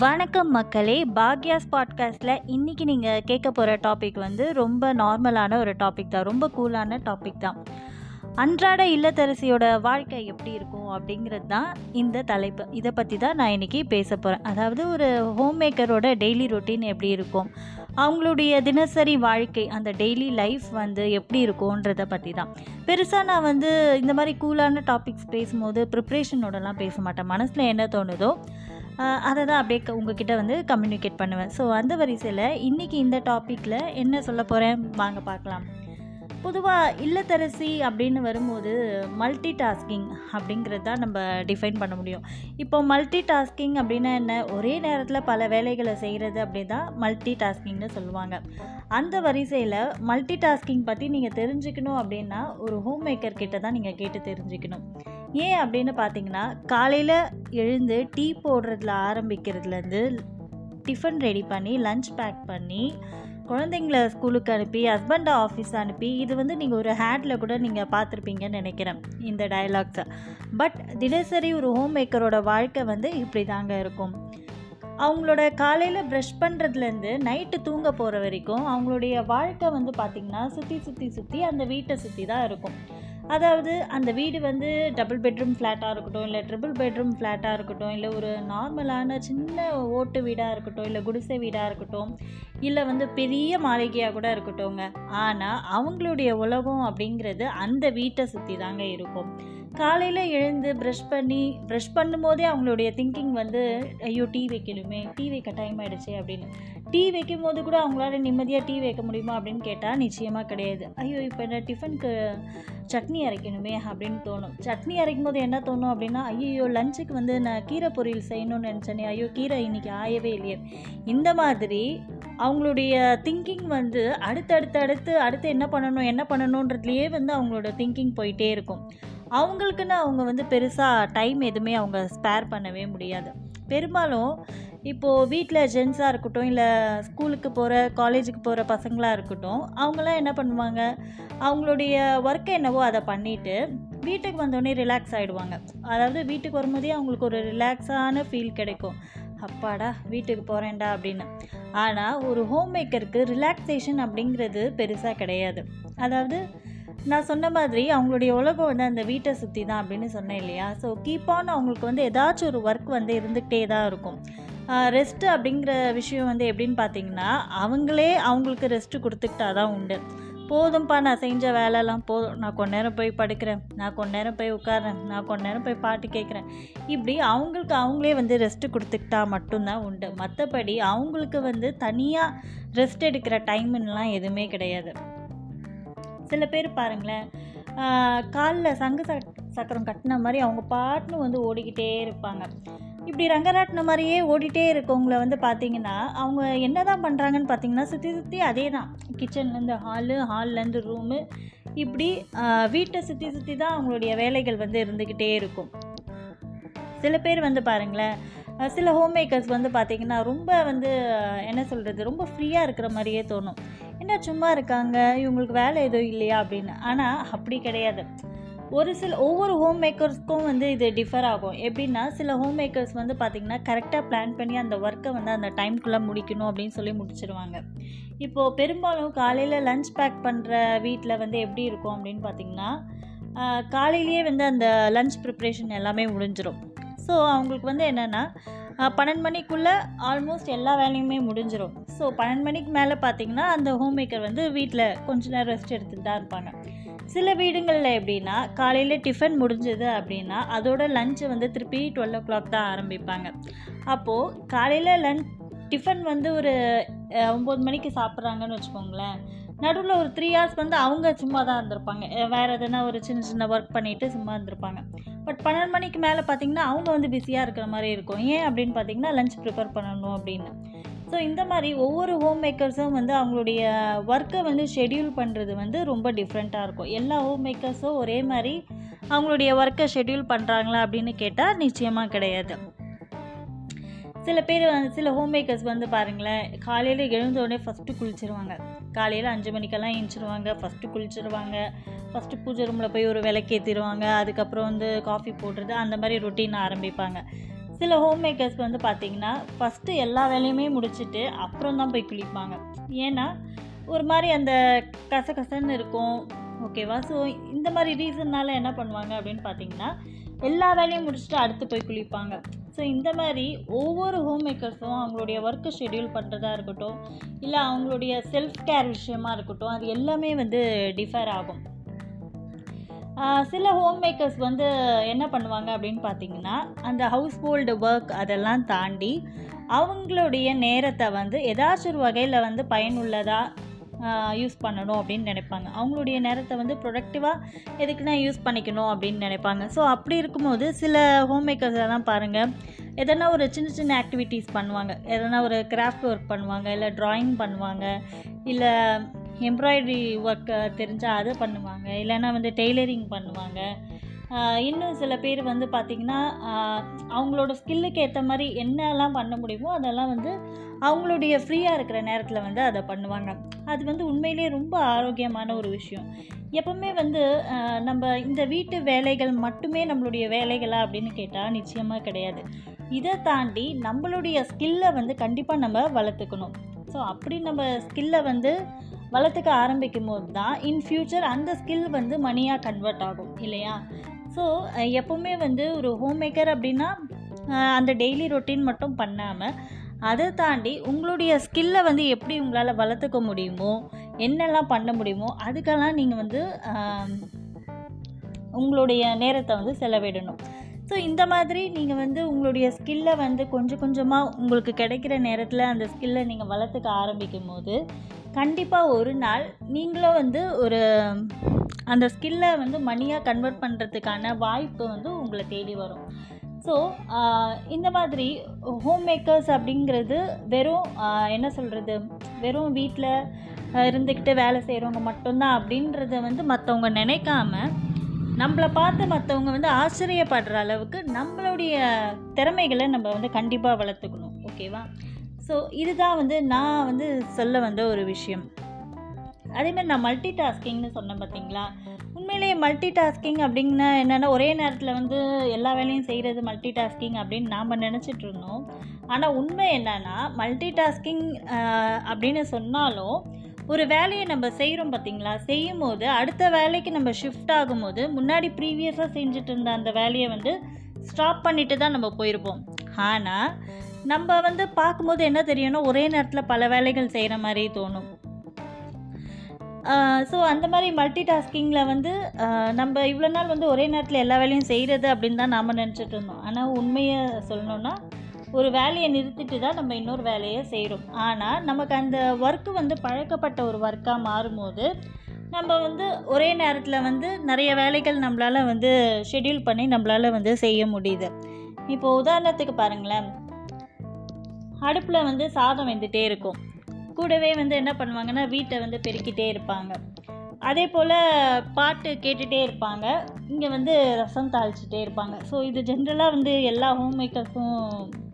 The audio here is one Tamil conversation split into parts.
வணக்கம் மக்களே பாக்யாஸ் பாட்காஸ்ட்டில் இன்றைக்கி நீங்கள் கேட்க போகிற டாபிக் வந்து ரொம்ப நார்மலான ஒரு டாபிக் தான். ரொம்ப கூலான டாபிக் தான். அன்றாட இல்லத்தரசியோட வாழ்க்கை எப்படி இருக்கும் அப்படிங்கிறது தான் இந்த தலைப்பு. இதை பற்றி தான் நான் இன்றைக்கி பேச போகிறேன் அதாவது ஒரு ஹோம் மேக்கரோட டெய்லி ரொட்டீன் எப்படி இருக்கும்? அவங்களுடைய தினசரி வாழ்க்கை அந்த டெய்லி லைஃப் வந்து எப்படி இருக்கும்ன்றதை பற்றி தான். பெருசாக நான் வந்து இந்த மாதிரி கூலான டாபிக்ஸ் பேசும்போது ப்ரிப்ரேஷனோடலாம் பேச மாட்டேன். மனசில் என்ன தோணுதோ அதை தான் அப்படியே க- உங்ககிட்ட வந்து கம்யூனிகேட் பண்ணுவேன். ஸோ அந்த வரிசையில் இன்றைக்கி இந்த டாப்பிக்கில் என்ன சொல்ல போகிறேன் வாங்க பார்க்கலாம். பொதுவாக இல்லத்தரசி அப்படின்னு வரும்போது மல்டி டாஸ்கிங் அப்படிங்கிறது தான் நம்ம டிஃபைன் பண்ண முடியும். இப்போ மல்டி டாஸ்கிங் அப்படின்னா என்ன? ஒரே நேரத்தில் பல வேலைகளை செய்கிறது அப்படி தான் மல்டி டாஸ்கிங்னு சொல்லுவாங்க. அந்த வரிசையில் மல்டி டாஸ்கிங் பற்றி நீங்கள் தெரிஞ்சுக்கணும் அப்படின்னா ஒரு ஹோம் மேக்கர் கிட்ட தான் நீங்கள் கேட்டு தெரிஞ்சுக்கணும். ஏன் அப்படின்னு பார்த்தீங்கன்னா காலையில் எழுந்து டீ போடுறதுல ஆரம்பிக்கிறதுலேருந்து டிஃபன் ரெடி பண்ணி லஞ்ச் பேக் பண்ணி குழந்தைங்கள ஸ்கூலுக்கு அனுப்பி ஹஸ்பண்டை ஆஃபீஸ் அனுப்பி இது வந்து நீங்கள் ஒரு ஹேட்டில் கூட நீங்கள் பார்த்துருப்பீங்கன்னு நினைக்கிறேன் இந்த டயலாக்ஸை பட் தினசரி ஒரு ஹோம் மேக்கரோட வாழ்க்கை வந்து இப்படி தாங்க இருக்கும். அவங்களோட காலையில் ப்ரஷ் பண்ணுறதுலேருந்து நைட்டு தூங்க போகிற வரைக்கும் அவங்களுடைய வாழ்க்கை வந்து பார்த்திங்கன்னா சுற்றி சுற்றி சுற்றி அந்த வீட்டை சுற்றி தான் இருக்கும். அதாவது அந்த வீடு வந்து டபுள் பெட்ரூம் ஃப்ளாட்டாக இருக்கட்டும் இல்லை ட்ரிபிள் பெட்ரூம் ஃப்ளாட்டாக இருக்கட்டும் இல்லை ஒரு நார்மலான சின்ன ஓட்டு வீடாக இருக்கட்டும் இல்லை குடிசை வீடாக இருக்கட்டும் இல்லை வந்து பெரிய மாளிகையாக கூட இருக்கட்டும்ங்க. ஆனால் அவங்களுடைய உலகம் அப்படிங்கிறது அந்த வீட்டை சுற்றி தாங்க இருக்கும். காலையில் எழுந்து ப்ரஷ் பண்ணி ப்ரஷ் பண்ணும்போதே அவங்களுடைய திங்கிங் வந்து ஐயோ டீ வைக்கணுமே டீ வைக்க டைம் ஆகிடுச்சே அப்படின்னு. டீ வைக்கும் போது கூட அவங்களால நிம்மதியாக டீ வைக்க முடியுமா அப்படின்னு கேட்டால் நிச்சயமாக கிடையாது. ஐயோ இப்போ என்ன டிஃபனுக்கு சட்னி அரைக்கணுமே அப்படின்னு தோணும். சட்னி அரைக்கும் போது என்ன தோணும் அப்படின்னா ஐயோ லஞ்சுக்கு வந்து நான் கீரை பொரியல் செய்யணும்னு நினச்சேனே ஐயோ கீரை இன்னைக்கு ஆயவே இல்லையே. இந்த மாதிரி அவங்களுடைய திங்கிங் வந்து அடுத்தடுத்து அடுத்து அடுத்து என்ன பண்ணணும் என்ன பண்ணணுன்றதுலையே வந்து அவங்களோட திங்கிங் போயிட்டே இருக்கும். அவங்களுக்குன்னு அவங்க வந்து பெருசாக டைம் எதுவுமே அவங்க ஸ்பேர் பண்ணவே முடியாது. பெரும்பாலும் இப்போது வீட்டில் ஜென்ஸாக இருக்கட்டும் இல்லை ஸ்கூலுக்கு போகிற காலேஜுக்கு போகிற பசங்களாக இருக்கட்டும் அவங்களாம் என்ன பண்ணுவாங்க? அவங்களுடைய ஒர்க்கை என்னவோ அதை பண்ணிவிட்டு வீட்டுக்கு வந்தோடனே ரிலாக்ஸ் ஆகிடுவாங்க அதாவது வீட்டுக்கு வரும்போதே அவங்களுக்கு ஒரு ரிலாக்ஸான ஃபீல் கிடைக்கும். அப்பாடா வீட்டுக்கு போகிறேன்டா அப்படின்னு. ஆனால் ஒரு ஹோம் மேக்கருக்கு ரிலாக்ஸேஷன் அப்படிங்கிறது பெருசாக கிடையாது. அதாவது நான் சொன்ன மாதிரி அவங்களுடைய உலகம் வந்து அந்த வீட்டை சுற்றி தான் அப்படின்னு சொன்னேன் இல்லையா? ஸோ கீப் ஆன் அவங்களுக்கு வந்து ஏதாச்சும் ஒரு ஒர்க் வந்து இருந்துக்கிட்டே தான் இருக்கும். ரெஸ்ட்டு அப்படிங்கிற விஷயம் வந்து எப்படின்னு பார்த்தீங்கன்னா அவங்களே அவங்களுக்கு ரெஸ்ட்டு கொடுத்துக்கிட்டா தான் உண்டு. போதும்ப்பா நான் செஞ்ச வேலைலாம் போதும் நான் கொஞ்ச நேரம் போய் படுக்கிறேன் நான் கொஞ்ச நேரம் போய் உட்கார்றேன் நான் கொஞ்ச நேரம் போய் பாட்டு கேட்குறேன். இப்படி அவங்களுக்கு அவங்களே வந்து ரெஸ்ட்டு கொடுத்துக்கிட்டா மட்டும்தான் உண்டு. மற்றபடி அவங்களுக்கு வந்து தனியாக ரெஸ்ட் எடுக்கிற டைம்னுலாம் எதுவுமே கிடையாது. சில பேர் பாருங்களேன். காலில் சங்கு சக் சக்கரம் கட்டின மாதிரி அவங்க பாட்டுன்னு வந்து ஓடிக்கிட்டே இருப்பாங்க. இப்படி ரங்கராட்டின மாதிரியே ஓடிட்டே இருக்கவங்கள வந்து பார்த்தீங்கன்னா அவங்க என்ன தான் பண்ணுறாங்கன்னு பார்த்தீங்கன்னா சுற்றி சுற்றி அதே தான் கிச்சன்லேருந்து ஹாலு ஹால்லேருந்து ரூமு. இப்படி வீட்டை சுற்றி சுற்றி தான் அவங்களுடைய வேலைகள் வந்து இருந்துக்கிட்டே இருக்கும். சில பேர் வந்து பாருங்களேன் சில ஹோம் மேக்கர்ஸ் வந்து பார்த்திங்கன்னா ரொம்ப வந்து என்ன சொல்கிறது ரொம்ப ஃப்ரீயாக இருக்கிற மாதிரியே தோணும். என்ன சும்மா இருக்காங்க? இவங்களுக்கு வேலை எதுவும் இல்லையா அப்படின்னு. ஆனால் அப்படி கிடையாது. ஒரு சில ஒவ்வொரு ஹோம் மேக்கர்ஸ்க்கும் வந்து இது டிஃபர் ஆகும். எப்படின்னா சில ஹோம் மேக்கர்ஸ் வந்து பார்த்திங்கன்னா கரெக்டாக பிளான் பண்ணி அந்த ஒர்க்கை வந்து அந்த டைம்குள்ளே முடிக்கணும் அப்படின்னு சொல்லி முடிச்சிருவாங்க. இப்போது பெரும்பாலும் காலையில் லஞ்ச் பேக் பண்ணுற வீட்டில் வந்து எப்படி இருக்கும் அப்படின்னு பார்த்தீங்கன்னா காலையிலேயே வந்து அந்த லஞ்ச் ப்ரிப்ரேஷன் எல்லாமே முடிஞ்சிடும் ஸோ அவங்களுக்கு வந்து என்னென்னா பன்னெண்டு மணிக்குள்ளே ஆல்மோஸ்ட் எல்லா வேலையுமே முடிஞ்சிடும் ஸோ பன்னெண்டு மணிக்கு மேலே பார்த்தீங்கன்னா அந்த ஹோம் மேக்கர் வந்து வீட்டில் கொஞ்ச நேரம் ரெஸ்ட் எடுத்துகிட்டு தான் இருப்பாங்க. சில வீடுங்களில் எப்படின்னா காலையில் டிஃபன் முடிஞ்சது அப்படின்னா அதோட லஞ்சை வந்து திருப்பி டுவெல் ஓ கிளாக் தான் ஆரம்பிப்பாங்க. அப்போது காலையில் லஞ்ச் டிஃபன் வந்து ஒரு ஒம்பது மணிக்கு சாப்பிட்றாங்கன்னு வச்சுக்கோங்களேன். நடுவில் ஒரு த்ரீ ஹவர்ஸ் வந்து அவங்க சும்மா தான் இருந்திருப்பாங்க வேறு எதனா ஒரு சின்ன சின்ன ஒர்க் பண்ணிட்டு சும்மா இருந்திருப்பாங்க. பட் பன்னெண்டு மணிக்கு மேலே பார்த்தீங்கன்னா அவங்க வந்து பிஸியாக இருக்கிற மாதிரி இருக்கும். ஏன் அப்படின்னு பார்த்தீங்கன்னா லஞ்ச் ப்ரிப்பேர் பண்ணணும் அப்படின்னு. ஸோ இந்த மாதிரி ஒவ்வொரு ஹோம் மேக்கர்ஸும் வந்து அவங்களுடைய ஒர்க்கை வந்து ஷெட்யூல் பண்ணுறது வந்து ரொம்ப டிஃப்ரெண்ட்டாக இருக்கும். எல்லா ஹோம் மேக்கர்ஸும் ஒரே மாதிரி அவங்களுடைய ஒர்க்கை ஷெட்யூல் பண்ணுறாங்களா அப்படின்னு கேட்டால் நிச்சயமாக கிடையாது. சில பேர் வந்து சில ஹோம் மேக்கர்ஸ் வந்து பாருங்களேன் காலையில் எழுந்த உடனே ஃபஸ்ட்டு குளிச்சிருவாங்க. காலையில் அஞ்சு மணிக்கெல்லாம் எழுந்திருவாங்க ஃபஸ்ட்டு குளிச்சிருவாங்க. ஃபஸ்ட்டு பூஜை ரூமில் போய் ஒரு விளக்கேற்றிடுவாங்க அதுக்கப்புறம் வந்து காஃபி போடுறது அந்த மாதிரி ரொட்டீன் ஆரம்பிப்பாங்க. சில ஹோம் மேக்கர்ஸ்க்கு வந்து பார்த்திங்கன்னா ஃபஸ்ட்டு எல்லா வேலையுமே முடிச்சுட்டு அப்புறம் தான் போய் குளிப்பாங்க. ஏன்னா ஒரு மாதிரி அந்த கசகசன்னு இருக்கும். ஓகேவா ஸோ இந்த மாதிரி ரீசன்னால் என்ன பண்ணுவாங்க அப்படின்னு பார்த்தீங்கன்னா எல்லா வேலையும் முடிச்சுட்டு அடுத்து போய் குளிப்பாங்க. ஸோ இந்த மாதிரி ஒவ்வொரு ஹோம் மேக்கர்ஸும் அவங்களுடைய ஒர்க்கு ஷெட்யூல் பண்ணுறதா இருக்கட்டும் இல்லை அவங்களுடைய செல்ஃப் கேர் விஷயமா இருக்கட்டும் அது எல்லாமே வந்து டிஃபர் ஆகும். சில ஹோம் மேக்கர்ஸ் வந்து என்ன பண்ணுவாங்க அப்படின்னு பார்த்தீங்கன்னா அந்த ஹவுஸ் ஹோல்டு ஒர்க் அதெல்லாம் தாண்டி அவங்களுடைய நேரத்தை வந்து ஏதாச்சும் ஒரு வகையில் வந்து பயனுள்ளதாக யூஸ் பண்ணணும் அப்படின்னு நினைப்பாங்க. அவங்களுடைய நேரத்தை வந்து ப்ரொடக்டிவாக எதுக்குன்னா யூஸ் பண்ணிக்கணும் அப்படின்னு நினைப்பாங்க. ஸோ அப்படி இருக்கும்போது சில ஹோம் மேக்கர்ஸ் எல்லாம் பாருங்கள் எதனா ஒரு சின்ன சின்ன ஆக்டிவிட்டீஸ் பண்ணுவாங்க. எதனா ஒரு கிராஃப்ட் ஒர்க் பண்ணுவாங்க இல்லை ட்ராயிங் பண்ணுவாங்க இல்லை எம்ப்ராய்டரி ஒர்க்கை தெரிஞ்சால் அதை பண்ணுவாங்க இல்லைன்னா வந்து டெய்லரிங் பண்ணுவாங்க. இன்னும் சில பேர் வந்து பார்த்திங்கன்னா அவங்களோட ஸ்கில்லுக்கு ஏற்ற மாதிரி என்னெல்லாம் பண்ண முடியுமோ அதெல்லாம் வந்து அவங்களுடைய ஃப்ரீயாக இருக்கிற நேரத்தில் வந்து அதை பண்ணுவாங்க. அது வந்து உண்மையிலே ரொம்ப ஆரோக்கியமான ஒரு விஷயம். எப்பவுமே வந்து நம்ம இந்த வீட்டு வேலைகள் மட்டுமே நம்மளுடைய வேலைகளா அப்படின்னு கேட்டால் நிச்சயமாக கிடையாது. இதை தாண்டி நம்மளுடைய ஸ்கில்லை வந்து கண்டிப்பாக நம்ம வளர்த்துக்கணும். ஸோ அப்படி நம்ம ஸ்கில்லை வந்து வளர்த்துக்க ஆரம்பிக்கும் போது தான் இன் ஃப்யூச்சர் அந்த ஸ்கில் வந்து மணியாக கன்வெர்ட் ஆகும் இல்லையா? ஸோ எப்போவுமே வந்து ஒரு ஹோம் மேக்கர் அப்படின்னா அந்த டெய்லி ரொட்டீன் மட்டும் பண்ணாமல் அதை தாண்டி உங்களுடைய ஸ்கில்லை வந்து எப்படி உங்களால் வளர்த்துக்க முடியுமோ என்னெல்லாம் பண்ண முடியுமோ அதுக்கெல்லாம் நீங்கள் வந்து உங்களுடைய நேரத்தை வந்து செலவிடணும். ஸோ இந்த மாதிரி நீங்கள் வந்து உங்களுடைய ஸ்கில்லை வந்து கொஞ்சம் கொஞ்சமாக உங்களுக்கு கிடைக்கிற நேரத்தில் அந்த ஸ்கில்லை நீங்கள் வளர்த்துக்க ஆரம்பிக்கும் போது கண்டிப்பாக ஒரு நாள் நீங்களும் வந்து ஒரு அந்த ஸ்கில்லை வந்து மணியாக கன்வெர்ட் பண்ணுறதுக்கான வாய்ப்பு வந்து உங்களை தேடி வரும். ஸோ uh, இந்த மாதிரி ஹோம் மேக்கர்ஸ் அப்படிங்கிறது வெறும் uh, என்ன சொல்கிறது வெறும் வீட்டில் uh, இருந்துக்கிட்டு வேலை செய்கிறவங்க மட்டும்தான் அப்படின்றத வந்து மற்றவங்க நினைக்காம நம்மளை பார்த்து மற்றவங்க வந்து ஆச்சரியப்படுற அளவுக்கு நம்மளுடைய திறமைகளை நம்ம வந்து கண்டிப்பாக வளர்த்துக்கணும். ஓகேவா ஸோ இதுதான் வந்து நான் வந்து சொல்ல வந்த ஒரு விஷயம். அதேமாதிரி நான் மல்டி டாஸ்கிங்னு சொன்னேன் பார்த்தீங்களா உண்மையிலேயே மல்டி டாஸ்கிங் அப்படின்னா என்னென்னா ஒரே நேரத்தில் வந்து எல்லா வேலையும் செய்கிறது மல்டி டாஸ்கிங் அப்படின்னு நாம் நினச்சிட்டு இருந்தோம். ஆனால் உண்மை என்னென்னா மல்டி டாஸ்கிங் அப்படின்னு சொன்னாலும் ஒரு வேலையை நம்ம செய்கிறோம் பார்த்தீங்களா செய்யும் போது அடுத்த வேலைக்கு நம்ம ஷிஃப்ட் ஆகும்போது முன்னாடி ப்ரீவியஸாக செஞ்சுட்டு இருந்த அந்த வேலையை வந்து ஸ்டாப் பண்ணிட்டு தான் நம்ம போயிருப்போம். ஆனால் நம்ம வந்து பார்க்கும்போது என்ன தெரியும்னா ஒரே நேரத்தில் பல வேலைகள் செய்கிற மாதிரி தோணும். ஸோ அந்த மாதிரி மல்டி டாஸ்கிங்கில் வந்து நம்ம இவ்வளோ நாள் வந்து ஒரே நேரத்தில் எல்லா வேலையும் செய்கிறது அப்படின்னு தான் நாம் நினச்சிட்டு இருந்தோம். ஆனால் உண்மையை சொல்லணுன்னா ஒரு வேலையை நிறுத்திட்டு தான் நம்ம இன்னொரு வேலையை செய்கிறோம் ஆனால் நமக்கு அந்த ஒர்க்கு வந்து பழக்கப்பட்ட ஒரு ஒர்க்காக மாறும்போது நம்ம வந்து ஒரே நேரத்தில் வந்து நிறைய வேலைகள் நம்மளால் வந்து ஷெட்யூல் பண்ணி நம்மளால் வந்து செய்ய முடியுது. இப்போது உதாரணத்துக்கு பாருங்களேன். அடுப்பில் வந்து சாதம் வெந்துட்டே இருக்கும். கூடவே வந்து என்ன பண்ணுவாங்கன்னா வீட்டை வந்து பெருக்கிட்டே இருப்பாங்க. அதே போல் பாட்டு கேட்டுகிட்டே இருப்பாங்க. இங்கே வந்து ரசம் தாளிச்சிட்டே இருப்பாங்க. ஸோ இது ஜென்ரலாக வந்து எல்லா ஹோம் மேக்கர்ஸும்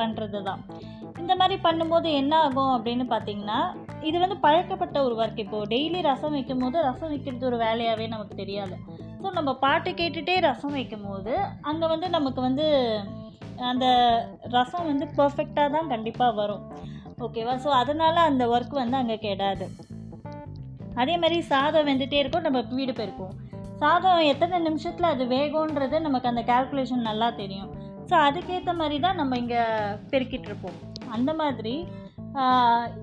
பண்ணுறது தான். இந்த மாதிரி பண்ணும்போது என்ன ஆகும் அப்படின்னு பார்த்தீங்கன்னா இது வந்து பழக்கப்பட்ட ஒரு ஒர்க் இப்போது டெய்லி ரசம் வைக்கும் போது ரசம் வைக்கிறது ஒரு வேலையாகவே நமக்கு தெரியாது. ஸோ நம்ம பாட்டு கேட்டுகிட்டே ரசம் வைக்கும் போது அங்கே வந்து நமக்கு வந்து அந்த ரசம் வந்து பர்ஃபெக்டாக தான் கண்டிப்பாக வரும். ஓகேவா? ஸோ அதனால் அந்த ஒர்க் வந்து அங்கே கெடாது. அதே மாதிரி சாதம் வெந்துகிட்டே இருக்கும் நம்ம வீடு போயிருக்கோம் சாதம் எத்தனை நிமிஷத்தில் அது வேகும்ன்றது நமக்கு அந்த கால்குலேஷன் நல்லா தெரியும். ஸோ அதுக்கேற்ற மாதிரி தான் நம்ம இங்கே பெருக்கிட்டு இருப்போம். அந்த மாதிரி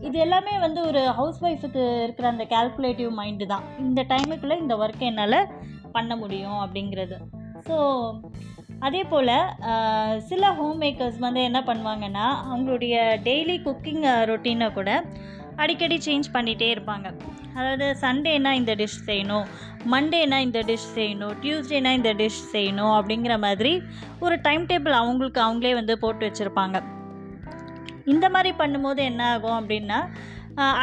இது எல்லாமே வந்து ஒரு ஹவுஸ் ஒய்ஃபுக்கு இருக்கிற அந்த கால்குலேட்டிவ் மைண்டு தான். இந்த டைமுக்குள்ளே இந்த ஒர்க்கை என்னால் பண்ண முடியும் அப்படிங்கிறது. ஸோ அதே போல் சில ஹோம் மேக்கர்ஸ் வந்து என்ன பண்ணுவாங்கன்னா அவங்களுடைய டெய்லி குக்கிங் ரொட்டீனை கூட அடிக்கடி சேஞ்ச் பண்ணிகிட்டே இருப்பாங்க. அதாவது சண்டேனா இந்த டிஷ் செய்யணும் மண்டேனா இந்த டிஷ் செய்யணும் டியூஸ்டேனா இந்த டிஷ் செய்யணும் அப்படிங்கிற மாதிரி ஒரு டைம் டேபிள் அவங்களுக்கு அவங்களே வந்து போட்டு வச்சுருப்பாங்க. இந்த மாதிரி பண்ணும்போது என்ன ஆகும் அப்படின்னா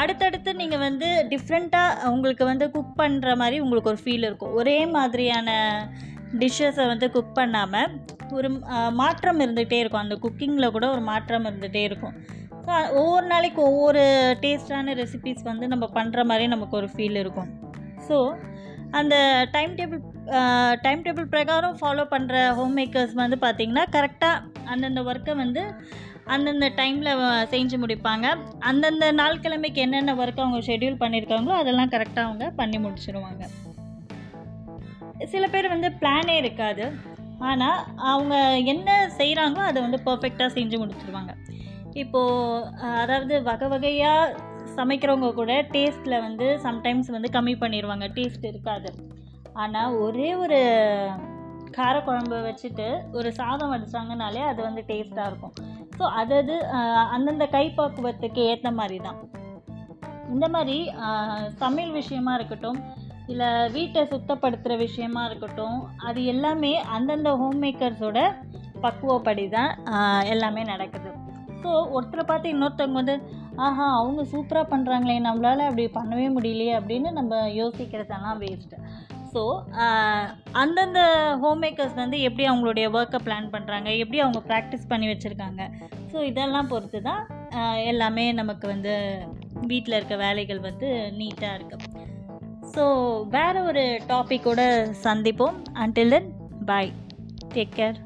அடுத்தடுத்து நீங்கள் வந்து டிஃப்ரெண்ட்டாக உங்களுக்கு வந்து குக் பண்ணுற மாதிரி உங்களுக்கு ஒரு ஃபீல் இருக்கும். ஒரே மாதிரியான டிஷ்ஷஸை வந்து குக் பண்ணாமல் ஒரு மாற்றம் இருந்துகிட்டே இருக்கும். அந்த குக்கிங்கில் கூட ஒரு மாற்றம் இருந்துகிட்டே இருக்கும். ஸோ ஒவ்வொரு நாளைக்கு ஒவ்வொரு டேஸ்டான ரெசிபிஸ் வந்து நம்ம பண்ணுற மாதிரி நமக்கு ஒரு ஃபீல் இருக்கும். ஸோ அந்த டைம் டேபிள் டைம் டேபிள் பிரகாரம் ஃபாலோ பண்ணுற ஹோம் மேக்கர்ஸ் வந்து பார்த்திங்கன்னா கரெக்டாக அந்தந்த ஒர்க்கை வந்து அந்தந்த டைமில் செஞ்சு முடிப்பாங்க. அந்தந்த நாள் கிழமைக்கு என்னென்ன ஒர்க் அவங்க ஷெட்யூல் பண்ணியிருக்காங்களோ அதெல்லாம் கரெக்டாக அவங்க பண்ணி முடிச்சிடுவாங்க சில பேர் வந்து பிளானே இருக்காது. ஆனால் அவங்க என்ன செய்கிறாங்களோ அதை வந்து பர்ஃபெக்டாக செஞ்சு முடிச்சிருவாங்க. இப்போது அதாவது வகை வகையாக சமைக்கிறவங்க கூட டேஸ்ட்டில் வந்து சம்டைம்ஸ் வந்து கம்மி பண்ணிடுவாங்க டேஸ்ட் இருக்காது. ஆனால் ஒரே ஒரு காரக்குழம்பு வச்சுட்டு ஒரு சாதம் வடித்தாங்கனாலே அது வந்து டேஸ்ட்டாக இருக்கும். ஸோ அதது அஹ், அந்தந்த கைப்பக்குவத்துக்கு ஏற்ற மாதிரி தான். இந்த மாதிரி சமையல் விஷயமா இருக்கட்டும் இல்லை வீட்டை சுத்தப்படுத்துகிற விஷயமா இருக்கட்டும் அது எல்லாமே அந்தந்த ஹோம் மேக்கர்ஸோட பக்குவப்படி தான் எல்லாமே நடக்குது. ஸோ ஒருத்தரை பார்த்து இன்னொருத்தவங்க வந்து ஆஹா அவங்க சூப்பராக பண்ணுறாங்களே நம்மளால் அப்படி பண்ணவே முடியலையே அப்படின்னு நம்ம யோசிக்கிறதெல்லாம் வேஸ்ட்டு ஸோ அந்தந்த ஹோம் மேக்கர்ஸ் வந்து எப்படி அவங்களுடைய ஒர்க்கை பிளான் பண்ணுறாங்க எப்படி அவங்க ப்ராக்டிஸ் பண்ணி வச்சுருக்காங்க. ஸோ இதெல்லாம் பொறுத்து தான் எல்லாமே நமக்கு வந்து வீட்டில் இருக்க வேலைகள் வந்து நீட்டாக இருக்குது ஸோ வேறு ஒரு டாப்பிக்கோட சந்திப்போம். Until then bye take care